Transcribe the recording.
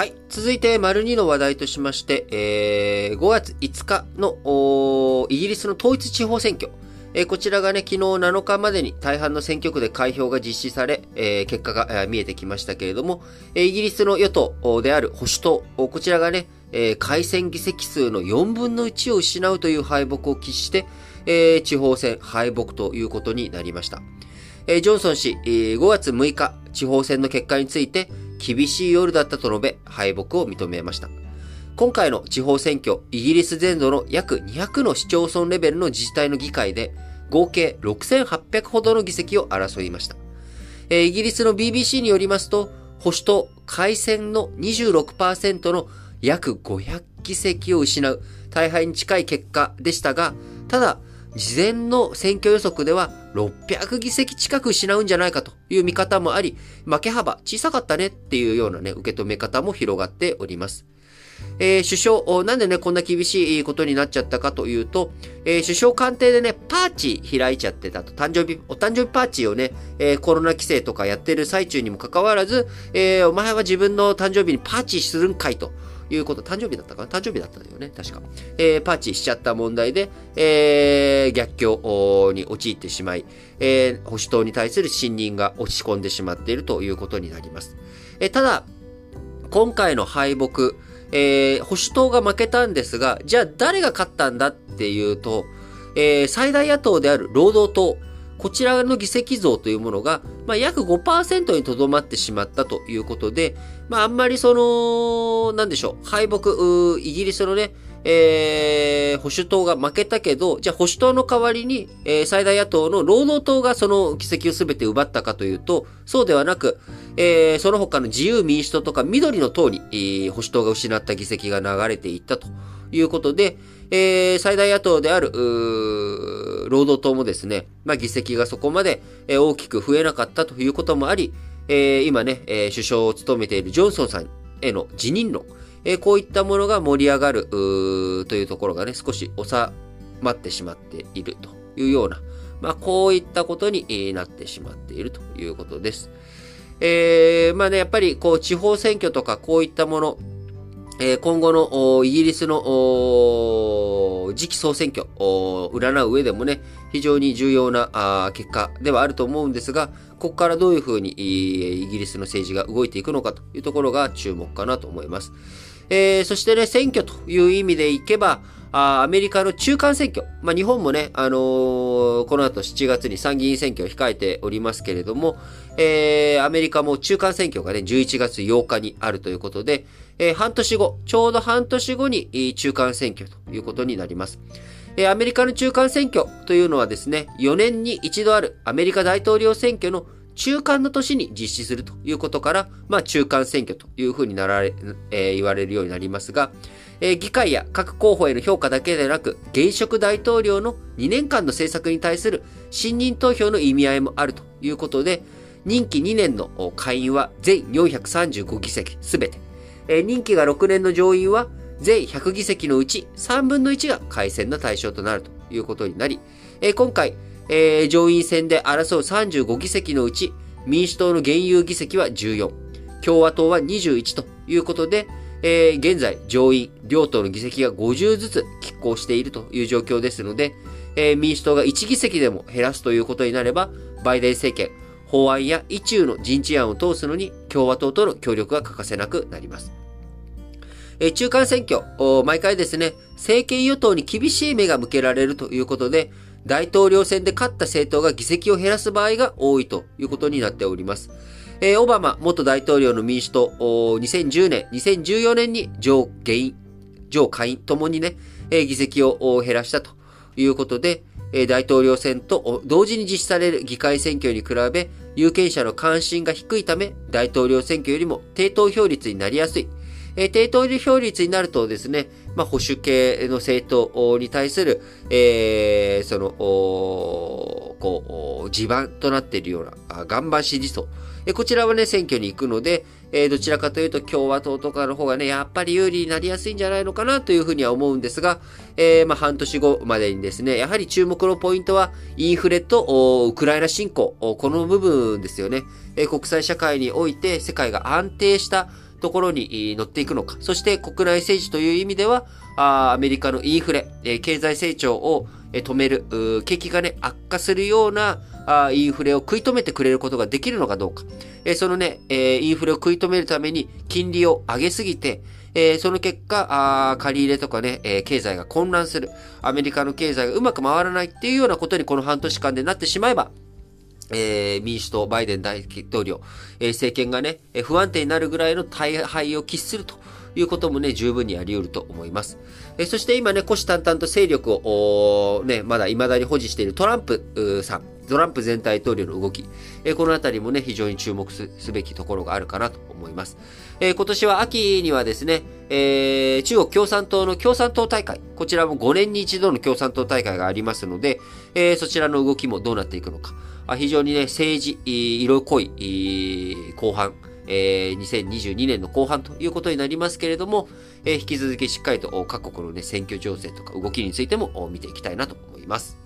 はい。続いて、丸2の話題としまして、えー、5月5日の、イギリスの統一地方選挙。えー、こちらがね、昨日7日までに大半の選挙区で開票が実施され、えー、結果が、えー、見えてきましたけれども、えー、イギリスの与党である保守党、こちらがね、えー、改選議席数の4分の1を失うという敗北を喫して、えー、地方選敗北ということになりました。えー、ジョンソン氏、えー、5月6日、地方選の結果について、厳しい夜だったと述べ、敗北を認めました。今回の地方選挙、イギリス全土の約200の市町村レベルの自治体の議会で、合計6800ほどの議席を争いました。え、イギリスの BBC によりますと、保守党改選の26%の約500議席を失う大敗に近い結果でしたが、ただ、事前の選挙予測では600議席近く失うんじゃないかという見方もあり、負け幅小さかったねっていうようなね、受け止め方も広がっております。えー、首相、なんでね、こんな厳しいことになっちゃったかというと、えー、首相官邸でね、パーチ開いちゃってたと、誕生日、お誕生日パーチをね、えー、コロナ規制とかやってる最中にもかかわらず、えお前は自分の誕生日にパーチするんかいと。いうこと、誕生日だったかな？誕生日だったんだよね、確か。えー、パーチしちゃった問題で、えー、逆境に陥ってしまい、えー、保守党に対する信任が落ち込んでしまっているということになります。えー、ただ、今回の敗北、えー、保守党が負けたんですが、じゃあ誰が勝ったんだっていうと、えー、最大野党である労働党、こちらの議席増というものが、まあ、約5%にとどまってしまったということで、まあ、あんまりその、なんでしょう、敗北、イギリスのね、えー、保守党が負けたけど、じゃあ保守党の代わりに、えー、最大野党の労働党がその議席をすべて奪ったかというと、そうではなく、えー、その他の自由民主党とか緑の党に、えー、保守党が失った議席が流れていったということで、えー、最大野党である、労働党もですね、まあ、議席がそこまで、えー、大きく増えなかったということもあり、えー、今ね、えー、首相を務めているジョンソンさんへの辞任論、えー、こういったものが盛り上がる、というところがね、少し収まってしまっているというような、まあ、こういったことになってしまっているということです。えー、まあね、やっぱりこう地方選挙とかこういったもの、え今後のイギリスの次期総選挙を占う上でもね、非常に重要な結果ではあると思うんですが、ここからどういうふうにイギリスの政治が動いていくのかというところが注目かなと思います。えー、そしてね、選挙という意味でいけば、アメリカの中間選挙。まあ、日本もね、あのー、この後7月に参議院選挙を控えておりますけれども、えー、アメリカも中間選挙がね、11月8日にあるということで、えー、半年後、ちょうど半年後に中間選挙ということになります。え、アメリカの中間選挙というのはですね、4年に一度あるアメリカ大統領選挙の中間の年に実施するということから、まあ中間選挙というふうになられ、えー、言われるようになりますが、えー、議会や各候補への評価だけでなく、現職大統領の2年間の政策に対する信任投票の意味合いもあるということで、任期2年の下院は全435議席すべて、えー、任期が6年の上院は全100議席のうち3分の1が改選の対象となるということになり、えー、今回、えー、上院選で争う35議席のうち、民主党の現有議席は14、共和党は21ということで、えー、現在、上院、両党の議席が50ずつ拮抗しているという状況ですので、えー、民主党が1議席でも減らすということになれば、バイデン政権、法案や意中の人事案を通すのに共和党との協力が欠かせなくなります。え中間選挙、毎回ですね、政権与党に厳しい目が向けられるということで、大統領選で勝った政党が議席を減らす場合が多いということになっております。えー、オバマ元大統領の民主党、2010年、2014年に上下院、上下院ともにね、えー、議席を減らしたということで、えー、大統領選と同時に実施される議会選挙に比べ、有権者の関心が低いため、大統領選挙よりも低投票率になりやすい。えー、低投票率になるとですね、まあ、保守系の政党に対する、えー、その、こう、地盤となっているような、岩盤支持層。こちらはね、選挙に行くので、えー、どちらかというと共和党とかの方がね、やっぱり有利になりやすいんじゃないのかなというふうには思うんですが、えー、まあ、半年後までにですね、やはり注目のポイントは、インフレとウクライナ侵攻、この部分ですよね。えー、国際社会において世界が安定したところに乗っていくのか。そして国内政治という意味では、アメリカのインフレ、経済成長を止める、景気がね、悪化するようなインフレを食い止めてくれることができるのかどうか。そのね、インフレを食い止めるために金利を上げすぎて、その結果、借り入れとかね、経済が混乱する。アメリカの経済がうまく回らないっていうようなことにこの半年間でなってしまえば、えー、民主党、バイデン大統領、えー、政権がね、不安定になるぐらいの大敗を喫するということもね、十分にあり得ると思います。えー、そして今ね、虎視眈々と勢力を、ね、まだ未だに保持しているトランプさん、トランプ前大統領の動き、えー、このあたりもね、非常に注目すべきところがあるかなと思います。えー、今年は秋にはですね、えー、中国共産党の共産党大会、こちらも5年に一度の共産党大会がありますので、えー、そちらの動きもどうなっていくのか。あ非常にね、政治、色濃い後半、えー、2022年の後半ということになりますけれども、えー、引き続きしっかりと各国のね、選挙情勢とか動きについても見ていきたいなと思います。